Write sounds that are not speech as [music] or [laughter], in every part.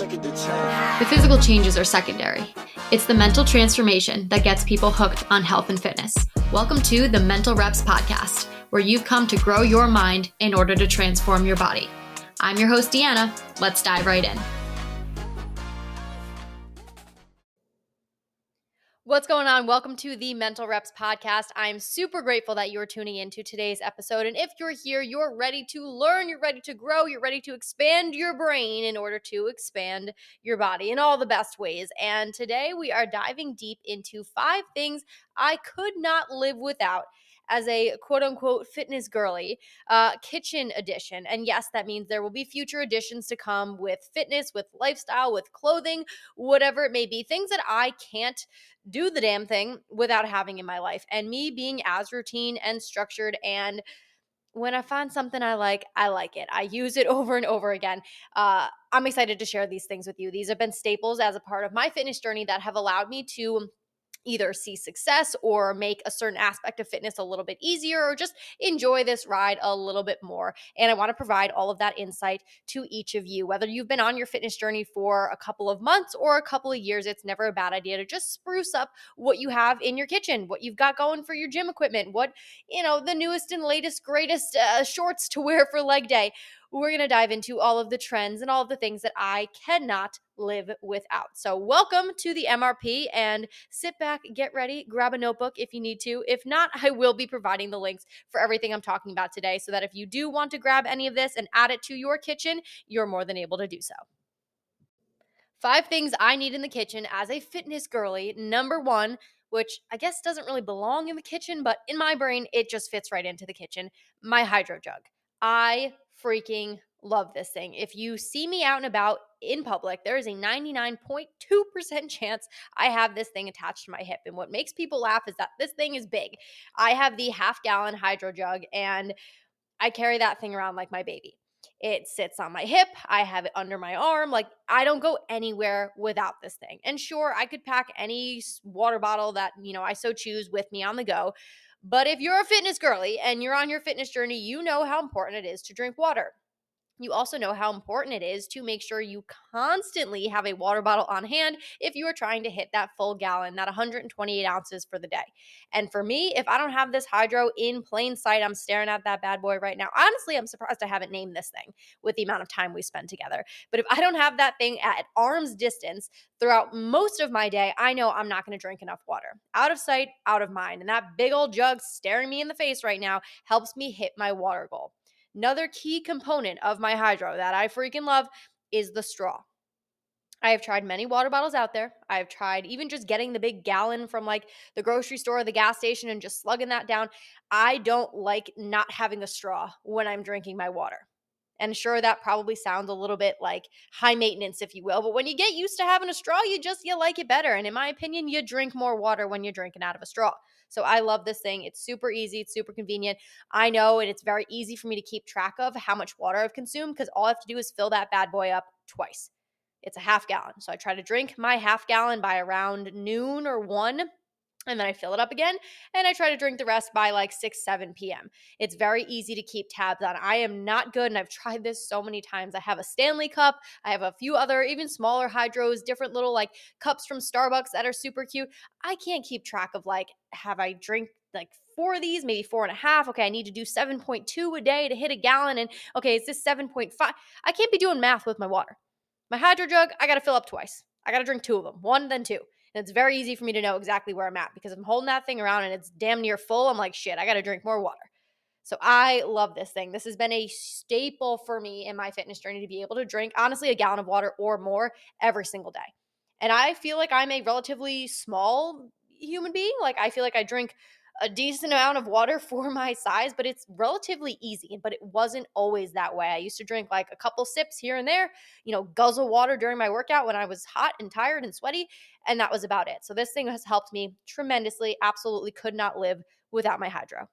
The physical changes are secondary. It's the mental transformation that gets people hooked on health and fitness. Welcome to the Mental Reps Podcast, where you've come to grow your mind in order to transform your body. I'm your host, Deanna. Let's dive right in. On? Welcome to the Mental Reps Podcast. I'm super grateful that you're tuning into today's episode. And if you're here, you're ready to learn, you're ready to grow, you're ready to expand your brain in order to expand your body in all the best ways. And today we are diving deep into five things I could not live without as a quote unquote fitness girly uh, kitchen edition. And yes, that means there will be future editions to come with fitness, with lifestyle, with clothing, whatever it may be, things that I can't do the damn thing without having in my life. And me being as routine and structured and when I find something I like, I like it. I use it [laughs] over and over again. Uh, I'm excited to share these things with you. These have been staples as a part of my fitness journey that have allowed me to either see success or make a certain aspect of fitness a little bit easier or just enjoy this ride a little bit more. And I want to provide all of that insight to each of you. Whether you've been on your fitness journey for a couple of months or a couple of years, it's never a bad idea to just spruce up what you have in your kitchen, what you've got going for your gym equipment, what, you know, the newest and latest, greatest uh, shorts to wear for leg day we're going to dive into all of the trends and all of the things that I cannot live without. So, welcome to the MRP and sit back, get ready, grab a notebook if you need to. If not, [laughs] I will be providing the links for everything I'm talking about today so that if you do want to grab any of this and add it to your kitchen, you're more than able to do so. Five things I need in the kitchen as a fitness girly. Number one, which I guess doesn't really belong in the kitchen, but in my brain, it just fits right into the kitchen my hydro jug. I freaking love this thing. If you see me out and about in public, there is a 99.2% chance I have this thing attached to my hip. And what makes people laugh is that this thing is big. I have the half gallon hydro jug and I carry that thing around like my baby. It sits on my hip. I have it under my arm. Like, I don't go anywhere without this thing. And sure, I could pack any water bottle that, you know, I so choose with me on the go. But if you're a fitness girly and you're on your fitness journey, you know how important it is to drink water. You also know how important it is to make sure you constantly have a water bottle on hand if you are trying to hit that full gallon, that 128 ounces for the day. And for me, if I don't have this hydro in plain sight, I'm staring at that bad boy right now. Honestly, I'm surprised I haven't named this thing with the amount of time we spend together. But if I don't have that thing at arm's distance throughout most of my day, I know I'm not going to drink enough water. Out of sight, out of mind. And that big old jug staring me in the face right now helps me hit my water goal. Another key component of my hydro that I freaking love is the straw. I have tried many water bottles out there. I've tried even just getting the big gallon from like the grocery store or the gas station and just slugging that down. I don't like not having a straw when I'm drinking my water. And sure, that probably sounds a little bit like high maintenance, if you will. But when you get used to having a straw, you just you like it better. And in my opinion, you drink more water when you're drinking out of a straw. So I love this thing. It's super easy, it's super convenient. I know, and it's very easy for me to keep track of how much water I've consumed because all I have to do is fill that bad boy up twice. It's a half gallon. So I try to drink my half gallon by around noon or one and then I fill it up again and I try to drink the rest by like 6 7 p.m. It's very easy to keep tabs on. I am not good and I've tried this so many times. I have a Stanley cup, I have a few other even smaller hydros, different little like cups from Starbucks that are super cute. I can't keep track of like have I drink like four of these, maybe four and a half. Okay, I need to do 7.2 a day to hit a gallon. And okay, is this 7.5? I can't be doing math with my water. My hydro jug, I gotta fill up twice. I gotta drink two of them, one, then two. And it's very easy for me to know exactly where I'm at because I'm holding that thing around and it's damn near full. I'm like, shit, I got to drink more water. So I love this thing. This has been a staple for me in my fitness journey to be able to drink, honestly, a gallon of water or more every single day. And I feel like I'm a relatively small human being. Like, I feel like I drink a decent amount of water [laughs] for my size, but it's relatively easy. But it wasn't always that way. I used to drink like a couple sips here and there, you know, guzzle water during my workout when I was hot and tired and sweaty. And that was about it. So this thing has helped me tremendously. Absolutely could not live without my hydro.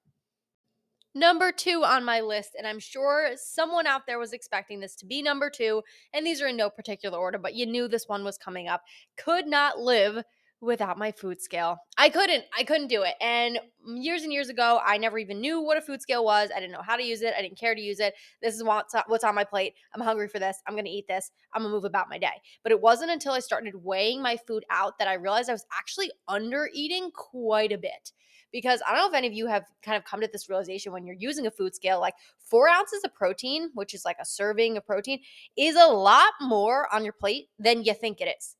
Number two on my list, and I'm sure someone out there was expecting this to be number two, and these are in no particular order, but you knew this one was coming up. Could not live without my food scale. I couldn't. I couldn't do it. And years and years ago, I never even knew what a food scale was. I didn't know how to use it. I didn't care to use it. This is what's what's on my plate. I'm hungry for this. I'm going to eat this. I'm going to move about my day. But it wasn't until I started weighing my food out that I realized I was actually under eating quite a bit because I don't know if any of you have kind of come to this realization when you're using a food scale, like four ounces of protein, which is like a serving of protein, is a lot more on your plate than you think it is.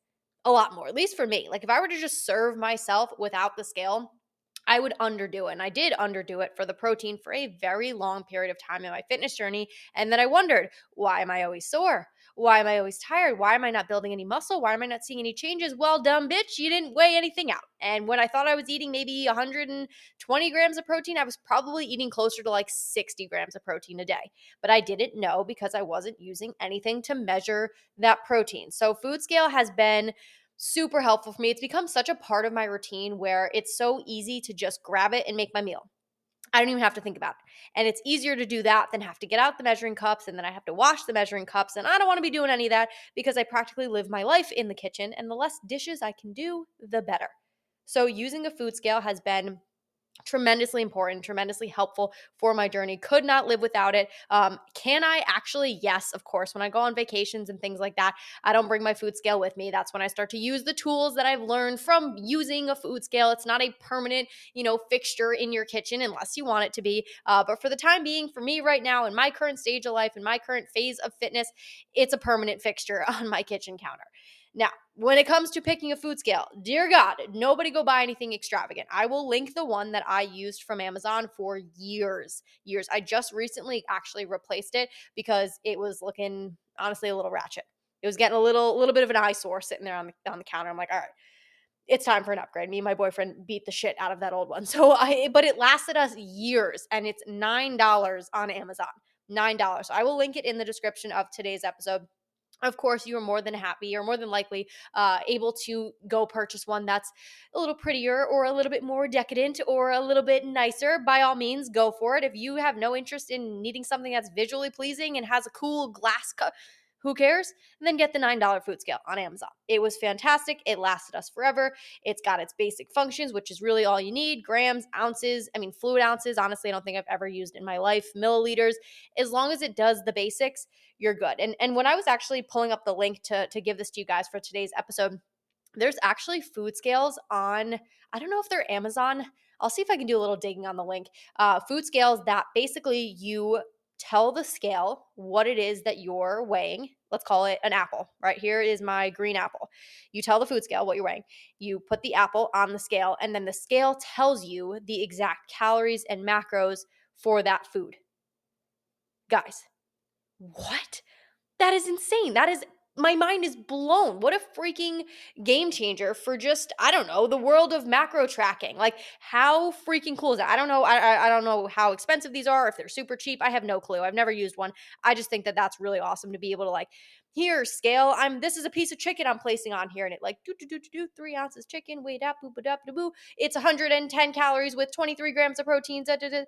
A lot more, at least for me. Like if I were to just serve myself without the scale, I would underdo it. And I did underdo it for the protein for a very long period of time in my fitness journey. And then I wondered, why am I always sore? Why am I always tired? Why am I not building any muscle? Why am I not seeing any changes? Well, dumb bitch, you didn't weigh anything out. And when I thought I was eating maybe 120 grams of protein, I was probably eating closer to like 60 grams of protein a day. But I didn't know because I wasn't using anything to measure that protein. So, food scale has been super helpful for me. It's become such a part of my routine where it's so easy to just grab it and make my meal. I don't even have to think about it. And it's easier to do that than have to get out the measuring cups and then I have to wash the measuring cups. And I don't want to be doing any of that because I practically live my life in the kitchen. And the less dishes I can do, the better. So using a food scale has been tremendously important, tremendously helpful for my journey. Could not live without it. Um, can I actually? Yes, of course. When I go on vacations and things like that, I don't bring my food scale with me. That's when I start to use the tools that I've learned from using a food scale. It's not a permanent, you know, fixture in your kitchen unless you want it to be. Uh, but for the time being, for me right now, in my current stage of life, in my current phase of fitness, it's a permanent fixture [laughs] on my kitchen counter. Now, when it comes to picking a food scale, dear God, nobody go buy anything extravagant. I will link the one that I used from Amazon for years. Years. I just recently actually replaced it because it was looking honestly a little ratchet. It was getting a little little bit of an eyesore sitting there on the on the counter. I'm like, all right, it's time for an upgrade. Me and my boyfriend beat the shit out of that old one. [laughs] So I but it lasted us years and it's $9 on Amazon. $9. So I will link it in the description of today's episode of course you are more than happy or more than likely uh, able to go purchase one that's a little prettier or a little bit more decadent or a little bit nicer by all means go for it. If you have no interest in needing something that's visually pleasing and has a cool glass cup who cares? And then get the $9 food scale on Amazon. It was fantastic. It lasted us forever. It's got its basic functions, which is really all you need grams, ounces, I mean, fluid ounces. Honestly, I don't think I've ever used in my life, milliliters. As long as it does the basics, you're good. And, and when I was actually pulling up the link to, to give this to you guys for today's episode, there's actually food scales on, I don't know if they're Amazon. I'll see if I can do a little digging on the link. Uh, food scales that basically you tell the scale what it is that you're weighing. Let's call it an apple, right? Here is my green apple. You tell the food scale what you're weighing. You put the apple on the scale, and then the scale tells you the exact calories and macros for that food. Guys, what? That is insane. That is my mind is blown. What a freaking game changer for just I don't know the world of macro tracking. Like how freaking cool is that? I don't know. I, I don't know how expensive these are. If they're super cheap, I have no clue. I've never used one. I just think that that's really awesome to be able to like here scale. I'm this is a piece of chicken I'm placing on here, and it like do do do do do three ounces chicken. Wait up, boop up, boo. It's 110 calories with 23 grams of proteins. Da, da, da.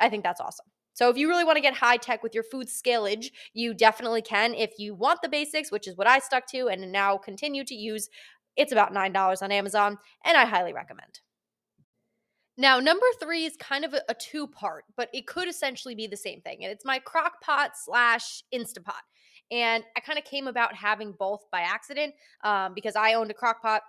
I think that's awesome. So if you really want to get high tech with your food scalage, you definitely can. If you want the basics, which is what I stuck to and now continue to use, it's about $9 on Amazon, and I highly recommend. Now, number three is kind of a, two part, but it could essentially be the same thing. And it's my crock pot slash Instapot. And I kind of came about having both by accident um, because I owned a crock pot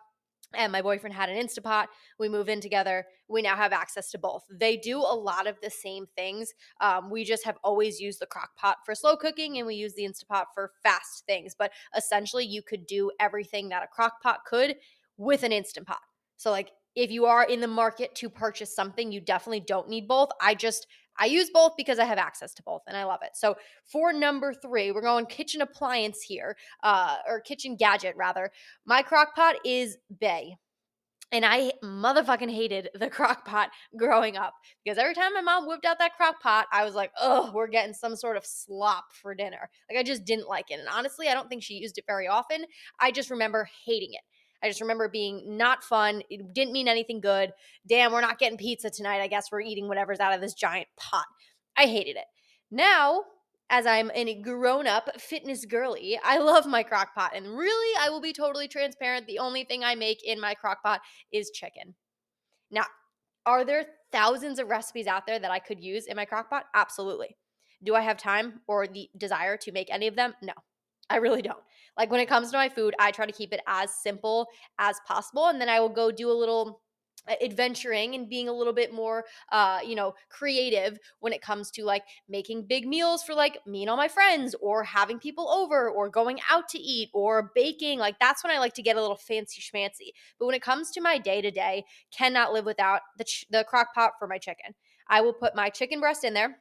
and my boyfriend had an Instapot. We move in together. We now have access to both. They do a lot of the same things. Um, we just have always used the crock pot for slow cooking and we use the Instapot for fast things. But essentially, you could do everything that a crock pot could with an Instant Pot. So, like, if you are in the market to purchase something, you definitely don't need both. I just I use both because I have access to both and I love it. So for number three, we're going kitchen appliance here, uh, or kitchen gadget rather. My crock pot is bae. And I motherfucking hated the [laughs] crock pot growing up because every time my mom whipped out that crock pot, I was like, oh, we're getting some sort of slop for dinner. Like, I just didn't like it. And honestly, I don't think she used it very often. I just remember hating it. I just remember being not fun. It didn't mean anything good. Damn, we're not getting pizza tonight. I guess we're eating whatever's out of this giant pot. I hated it. Now, as I'm a grown up fitness girly, I love my crock pot. And really, I will be totally transparent. The only thing I make in my crock pot is chicken. Now, are there thousands of recipes out there that I could use in my crock pot? Absolutely. Do I have time or the desire to make any of them? No, I really don't. Like when it comes to my food, I try to keep it as simple as possible. And then I will go do a little adventuring and being a little bit more uh you know creative when it comes to like making big meals for like me and all my friends or having people over or going out to eat or baking like that's when i like to get a little fancy schmancy but when it comes to my day to day cannot live without the ch- the crock pot for my chicken i will put my chicken breast in there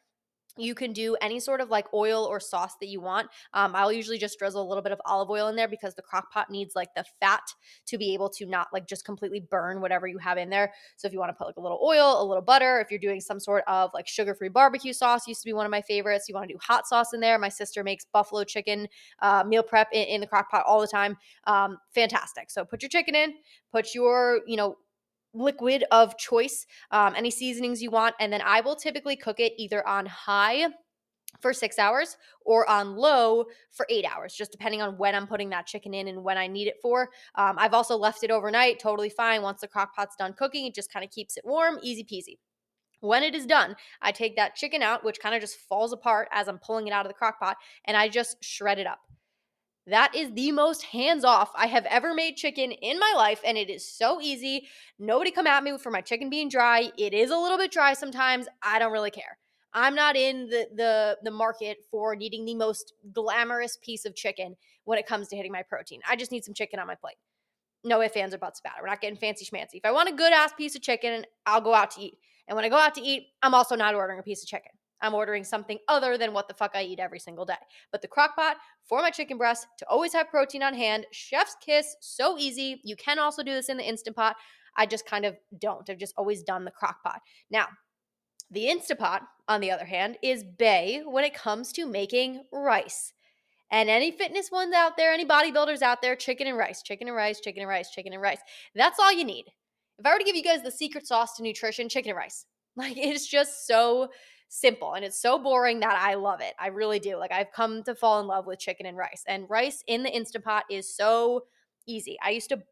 you can do any sort of like oil or sauce that you want. Um, I'll usually just drizzle a little bit of olive oil in there because the crock pot needs like the fat to be able to not like just completely burn whatever you have in there. So if you want to put like a little oil, a little butter, if you're doing some sort of like sugar free barbecue sauce, used to be one of my favorites. You want to do hot sauce in there. My sister makes buffalo chicken uh, meal prep in, in, the crock pot all the time. Um, fantastic. So put your chicken in, put your, you know, liquid of choice, um, any seasonings you want. And then I will typically cook it either on high for six hours or on low for eight hours, just depending on when I'm putting that chicken in and when I need it for. Um, I've also left it overnight, totally fine. Once the crock pot's done cooking, it just kind of keeps it warm, easy peasy. When it is done, I take that chicken out, which kind of just falls apart as I'm pulling it out of the crock pot, and I just shred it up. That is the most hands off I have ever made chicken in my life, and it is so easy. Nobody come at me for my chicken being dry. It is a little bit dry sometimes. I don't really care. I'm not in the the the market for needing the most glamorous piece of chicken when it comes to hitting my protein. I just need some chicken on my plate. No ifs, ands, or buts about it. We're not getting fancy schmancy. If I want a good ass piece of chicken, I'll go out to eat. And when I go out to eat, I'm also not ordering a piece of chicken. I'm ordering something other than what the fuck I eat every single day. But the crock pot for my chicken breast to always have protein on hand, chef's kiss, so easy. You can also do this in the Instant Pot. I just kind of don't. I've just always done the crock pot. Now, the Instapot, on the other hand, is bae when it comes to making rice. And any fitness ones out there, any bodybuilders out there, chicken and rice, chicken and rice, chicken and rice, chicken and rice. That's all you need. If I were to give you guys the secret sauce to nutrition, chicken and rice. [laughs] Like it's just so simple and it's so boring that I love it. I really do. Like I've come to fall in love with chicken and rice. And rice in the Instant Pot is so easy. I used to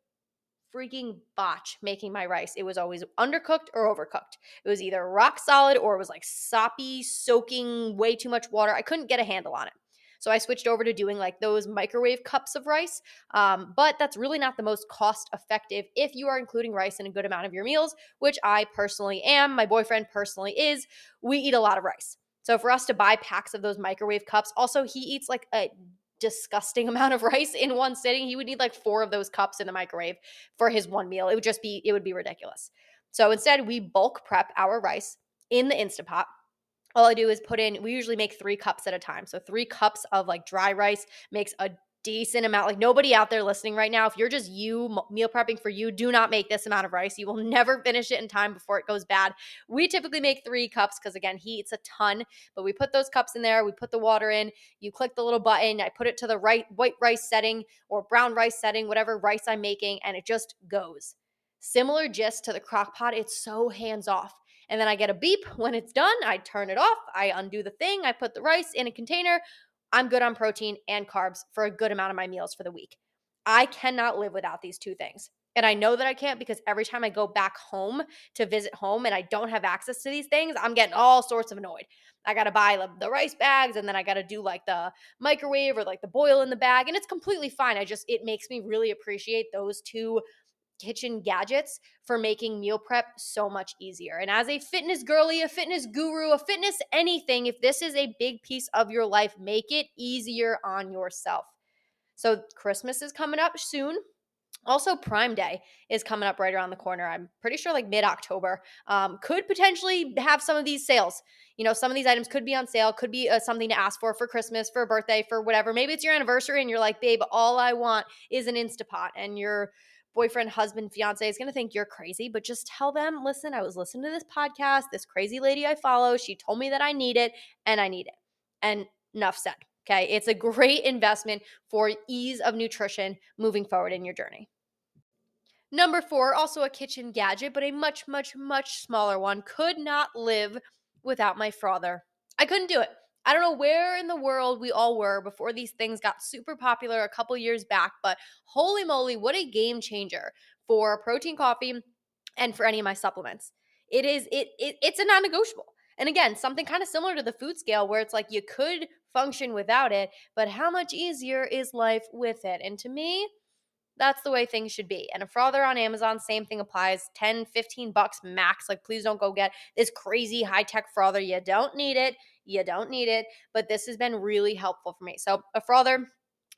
freaking botch making my rice. It was always undercooked or overcooked. It was either rock solid or it was like soppy, soaking way too much water. I couldn't get a handle on it. So I switched over to doing like those microwave cups of rice. Um, but that's really not the most cost effective if you are including rice in a good amount of your meals, which I personally am. My boyfriend personally is. We eat a lot of rice. So for us to buy packs of those microwave cups, also he eats like a disgusting [laughs] amount of rice in one sitting. He would need like four of those cups in the microwave for his one meal. It would just be, it would be ridiculous. So instead, we bulk prep our rice in the Instant Pot all I do is put in, we usually make three cups at a time. So three cups of like dry rice makes a decent amount. Like nobody out there listening right now, if you're just you meal prepping for you, do not make this amount of rice. You will [laughs] never finish it in time before it goes bad. We typically make three cups because again, he eats a ton, but we put those cups in there, we put the water in, you click the little button, I put it to the right white rice setting or brown rice setting, whatever rice I'm making, and it just goes. Similar gist to the crock pot, it's so hands off. And then I get a beep when it's done. I turn it off. I undo the thing. I put the rice in a container. I'm good on protein and carbs for a good amount of my meals for the week. I cannot live without these two things. And I know that I can't because every time I go back home to visit home and I don't have access to these things, I'm getting all sorts of annoyed. I got to buy the rice bags and then I got to do like the microwave or like the boil in the bag. And it's completely fine. I just, it makes me really appreciate those two kitchen gadgets for making meal prep so much easier. And as a fitness girly, a fitness guru, a fitness anything, if this is a big piece of your life, make it easier on yourself. So, Christmas is coming up soon. Also, Prime Day is coming up right around the corner. I'm pretty sure like mid October. Um, could potentially have some of these sales. You know, some of these items could be on sale, could be uh, something to ask for for Christmas, for a birthday, for whatever. Maybe it's your anniversary and you're like, babe, all I want is an Instapot. And you're boyfriend, husband, fiance is going to think you're crazy, but just tell them, listen, I was listening to this podcast. This crazy lady I follow, she told me that I need it and I need it. And enough said. Okay. It's a great [laughs] investment for ease of nutrition moving forward in your journey. Number four, also a kitchen gadget, but a much, much, much smaller one. Could not live without my frother. I couldn't do it. I don't know where in the world we all were before these things got super popular a couple years back, but holy moly, what a game changer for protein coffee and for any of my supplements. It is it, it it's a non-negotiable. And again, something kind of similar to the food scale where it's like you could function without it, but how much easier is life with it? And to me, that's the way things should be. And a frother on Amazon, same thing applies 10, 15 bucks max. Like, please don't go get this crazy high tech frother. You don't need it. You don't need it. But this has been really helpful for me. So, a frother,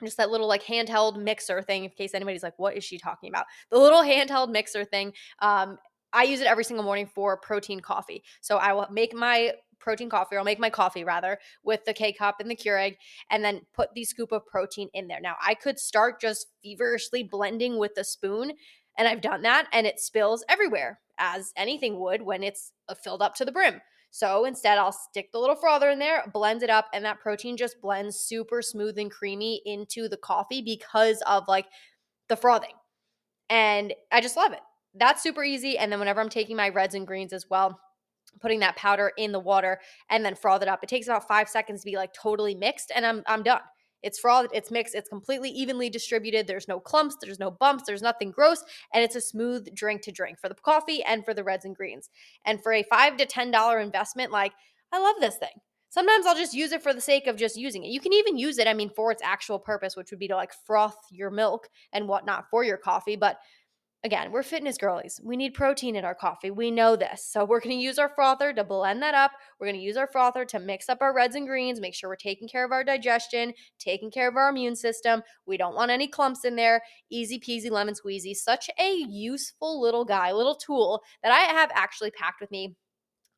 just that little like handheld mixer thing in case anybody's like what is she talking about the little handheld mixer thing um I use it every single morning for protein coffee. So I will make my protein coffee, or I'll make my coffee rather with the K cup and the Keurig, and then put the scoop of protein in there. Now, I could start just feverishly blending with the spoon, and I've done that, and it spills everywhere, as anything would when it's uh, filled up to the brim. So instead, I'll stick the little frother in there, blend it up, and that protein just blends super smooth and creamy into the coffee because of like the frothing. And I just love it. That's super easy. And then whenever I'm taking my reds and greens as well, putting that powder in the water and then froth it up. It takes about five seconds to be like totally mixed, and I'm I'm done. It's frothed, it's mixed, it's completely evenly distributed. There's no clumps, there's no bumps, there's nothing gross, and it's a smooth drink to drink for the coffee and for the reds and greens. And for a five to ten dollar investment, like I love this thing. Sometimes I'll just use it for the sake of just using it. You can even use it, I mean, for its actual purpose, which would be to like froth your milk and whatnot for your coffee. But Again, we're fitness girlies. We need protein in our coffee. We know this. So we're going to use our frother to blend that up. We're going to use our frother to mix up our reds and greens, make sure we're taking care of our digestion, taking care of our immune system. We don't want any clumps in there. Easy peasy lemon squeezy. Such a useful little guy, little tool that I have actually packed with me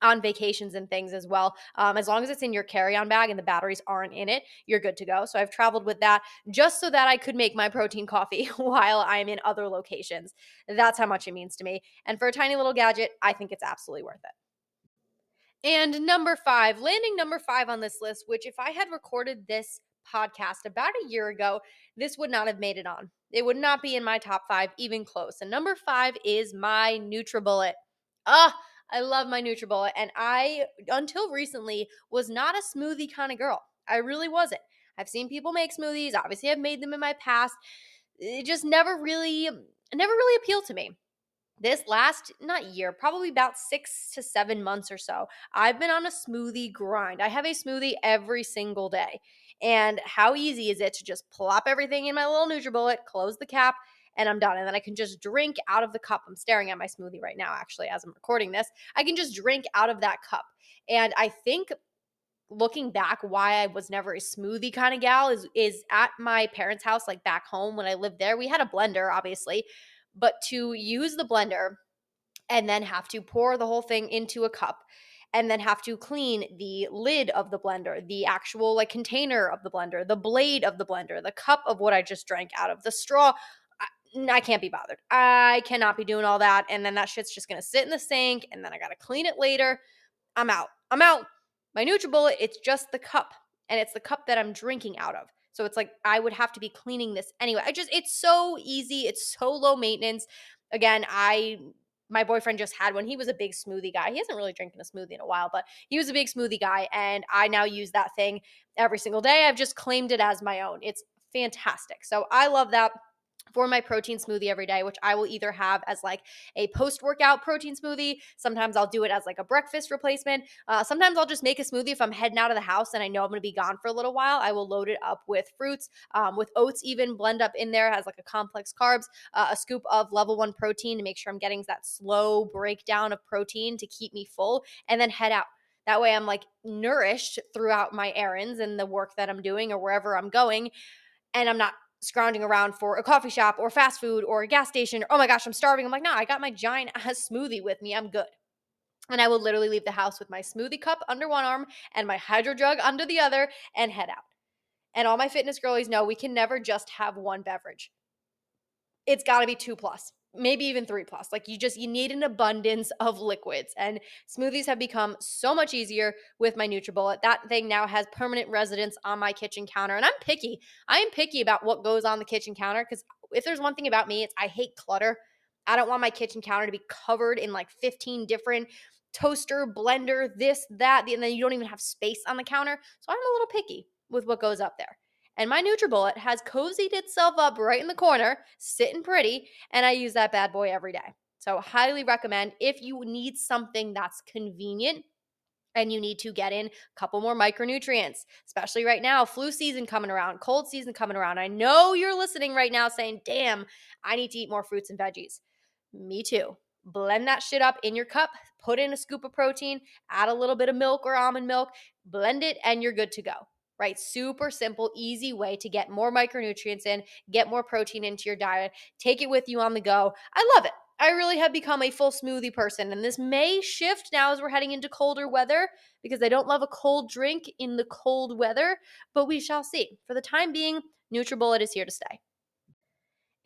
on vacations and things as well. Um, as long as it's in your carry on bag and the batteries aren't in it, you're good to go. So I've traveled with that just so that I could make my protein coffee [laughs] while I'm in other locations. That's how much it means to me. And for a tiny little gadget, I think it's absolutely worth it. And number five, landing number five on this list, which if I had recorded this podcast about a year ago, this would not have made it on. It would not be in my top five, even close. And number five is my NutriBullet. Ah, I love my NutriBullet, and I until recently was not a smoothie kind of girl. I really wasn't. I've seen people make smoothies. Obviously, I've made them in my past. It just never really, never really appealed to me. This last, not year, probably about six to seven months or so, I've been on a smoothie grind. I have a smoothie every single day. And how easy is it to just plop everything in my little NutriBullet, close the cap, and I'm done. And then I can just drink out of the cup. I'm staring at my smoothie right now, actually, as I'm recording this. I can just drink out of that cup. And I think looking back why I was never a smoothie kind of gal is is at my parents' house like back home when I lived there we had a blender obviously but to use the blender and then have to pour the whole thing into a cup and then have to clean the lid of the blender, the actual like container of the blender, the blade of the blender, the cup of what I just drank out of, the straw. I can't be bothered. I cannot be doing all that. And then that shit's just gonna sit in the sink and then I gotta clean it later. I'm out. I'm out. My NutriBullet, it's just the cup. And it's the cup that I'm drinking out of. So it's like I would have to be cleaning this anyway. I just it's so easy. It's so low maintenance. Again, I my boyfriend just had one. He was a big smoothie guy. He hasn't really drinking a smoothie in a while, but he was a big smoothie guy. And I now use that thing every single day. I've just claimed it as my own. It's fantastic. So I love that for my protein smoothie every day, which I will either have as like a post workout protein smoothie. Sometimes I'll do it as like a breakfast replacement. Uh, sometimes I'll just make a smoothie if I'm heading out of the house and I know I'm going to be gone for a little while. I will load it up with fruits, um, with oats, even blend up in there, has like a complex carbs, uh, a scoop of level one protein to make sure I'm getting that slow breakdown of protein to keep me full, and then head out. That way I'm like nourished throughout my errands and the work that I'm doing or wherever I'm going. And I'm not scrounging around for a coffee shop or fast food or a gas station. Or, oh my gosh, I'm starving. I'm like, no, I got my giant [laughs] ass smoothie with me. I'm good. And I will literally leave the house with my smoothie cup under one arm and my hydro jug under the other and head out. And all my fitness girlies know we can never just have one beverage. It's got to be two plus maybe even three plus. Like you just you need an abundance of liquids, and smoothies have become so much easier with my NutriBullet. That thing now has permanent residence on my kitchen counter, and I'm picky. I am picky about what goes on the kitchen counter because if there's one thing about me, it's I hate clutter. I don't want my kitchen counter to be covered in like 15 different toaster, blender, this, that, and then you don't even have space on the counter. So I'm a little picky with what goes up there. And my NutriBullet has cozied itself up right in the corner, sitting pretty, and I use that bad boy every day. So highly recommend if you need something that's convenient and you need to get in a couple more micronutrients, especially right now, flu season coming around, cold season coming around. I know you're listening right now saying, "Damn, I need to eat more fruits and veggies." Me too. Blend that shit up in your cup, put in a scoop of protein, add a little bit of milk or almond milk, blend it, and you're good to go right? Super simple, easy way to get more micronutrients in, get more protein into your diet, take it with you on the go. I love it. I really have become a full smoothie person, and this may shift now as we're heading into colder weather because I don't love a cold drink in the cold weather, but we shall see. For the time being, NutriBullet is here to stay.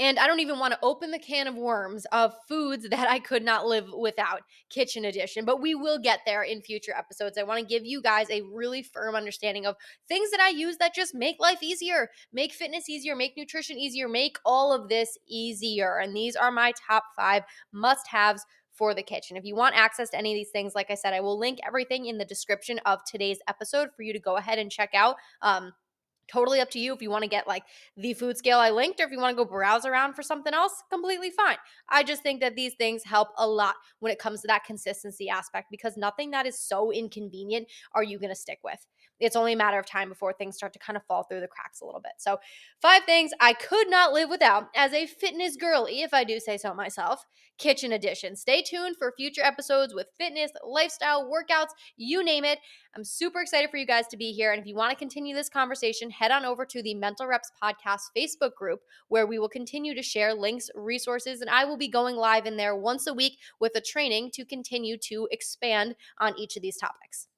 And I don't even want to open the can of worms of foods that I could not live without, kitchen edition, but we will get there in future episodes. I want to give you guys a really firm understanding of things that I use that just make life easier, make fitness easier, make nutrition easier, make all of this easier. And these are my top five must haves for the kitchen. If you want access to any of these things, like I said, I will link everything in the description of today's episode for you to go ahead and check out. Um, totally up to you if you want to get like the food scale I linked or if you want to go browse around for something else, completely fine. I just think that these things help a lot when it comes to that consistency aspect because nothing that is so inconvenient are you going to stick with. It's only a matter of time before things start to kind of fall through the cracks a little bit. So, five things I could not live without as a fitness girly, if I do say so myself. Kitchen edition. Stay tuned for future episodes with fitness, lifestyle, workouts, you name it. I'm super excited for you guys to be here. And if you want to continue this conversation, head on over to the Mental Reps Podcast Facebook group where we will continue to share links, resources, and I will be going live in there once a week with a training to continue to expand on each of these topics.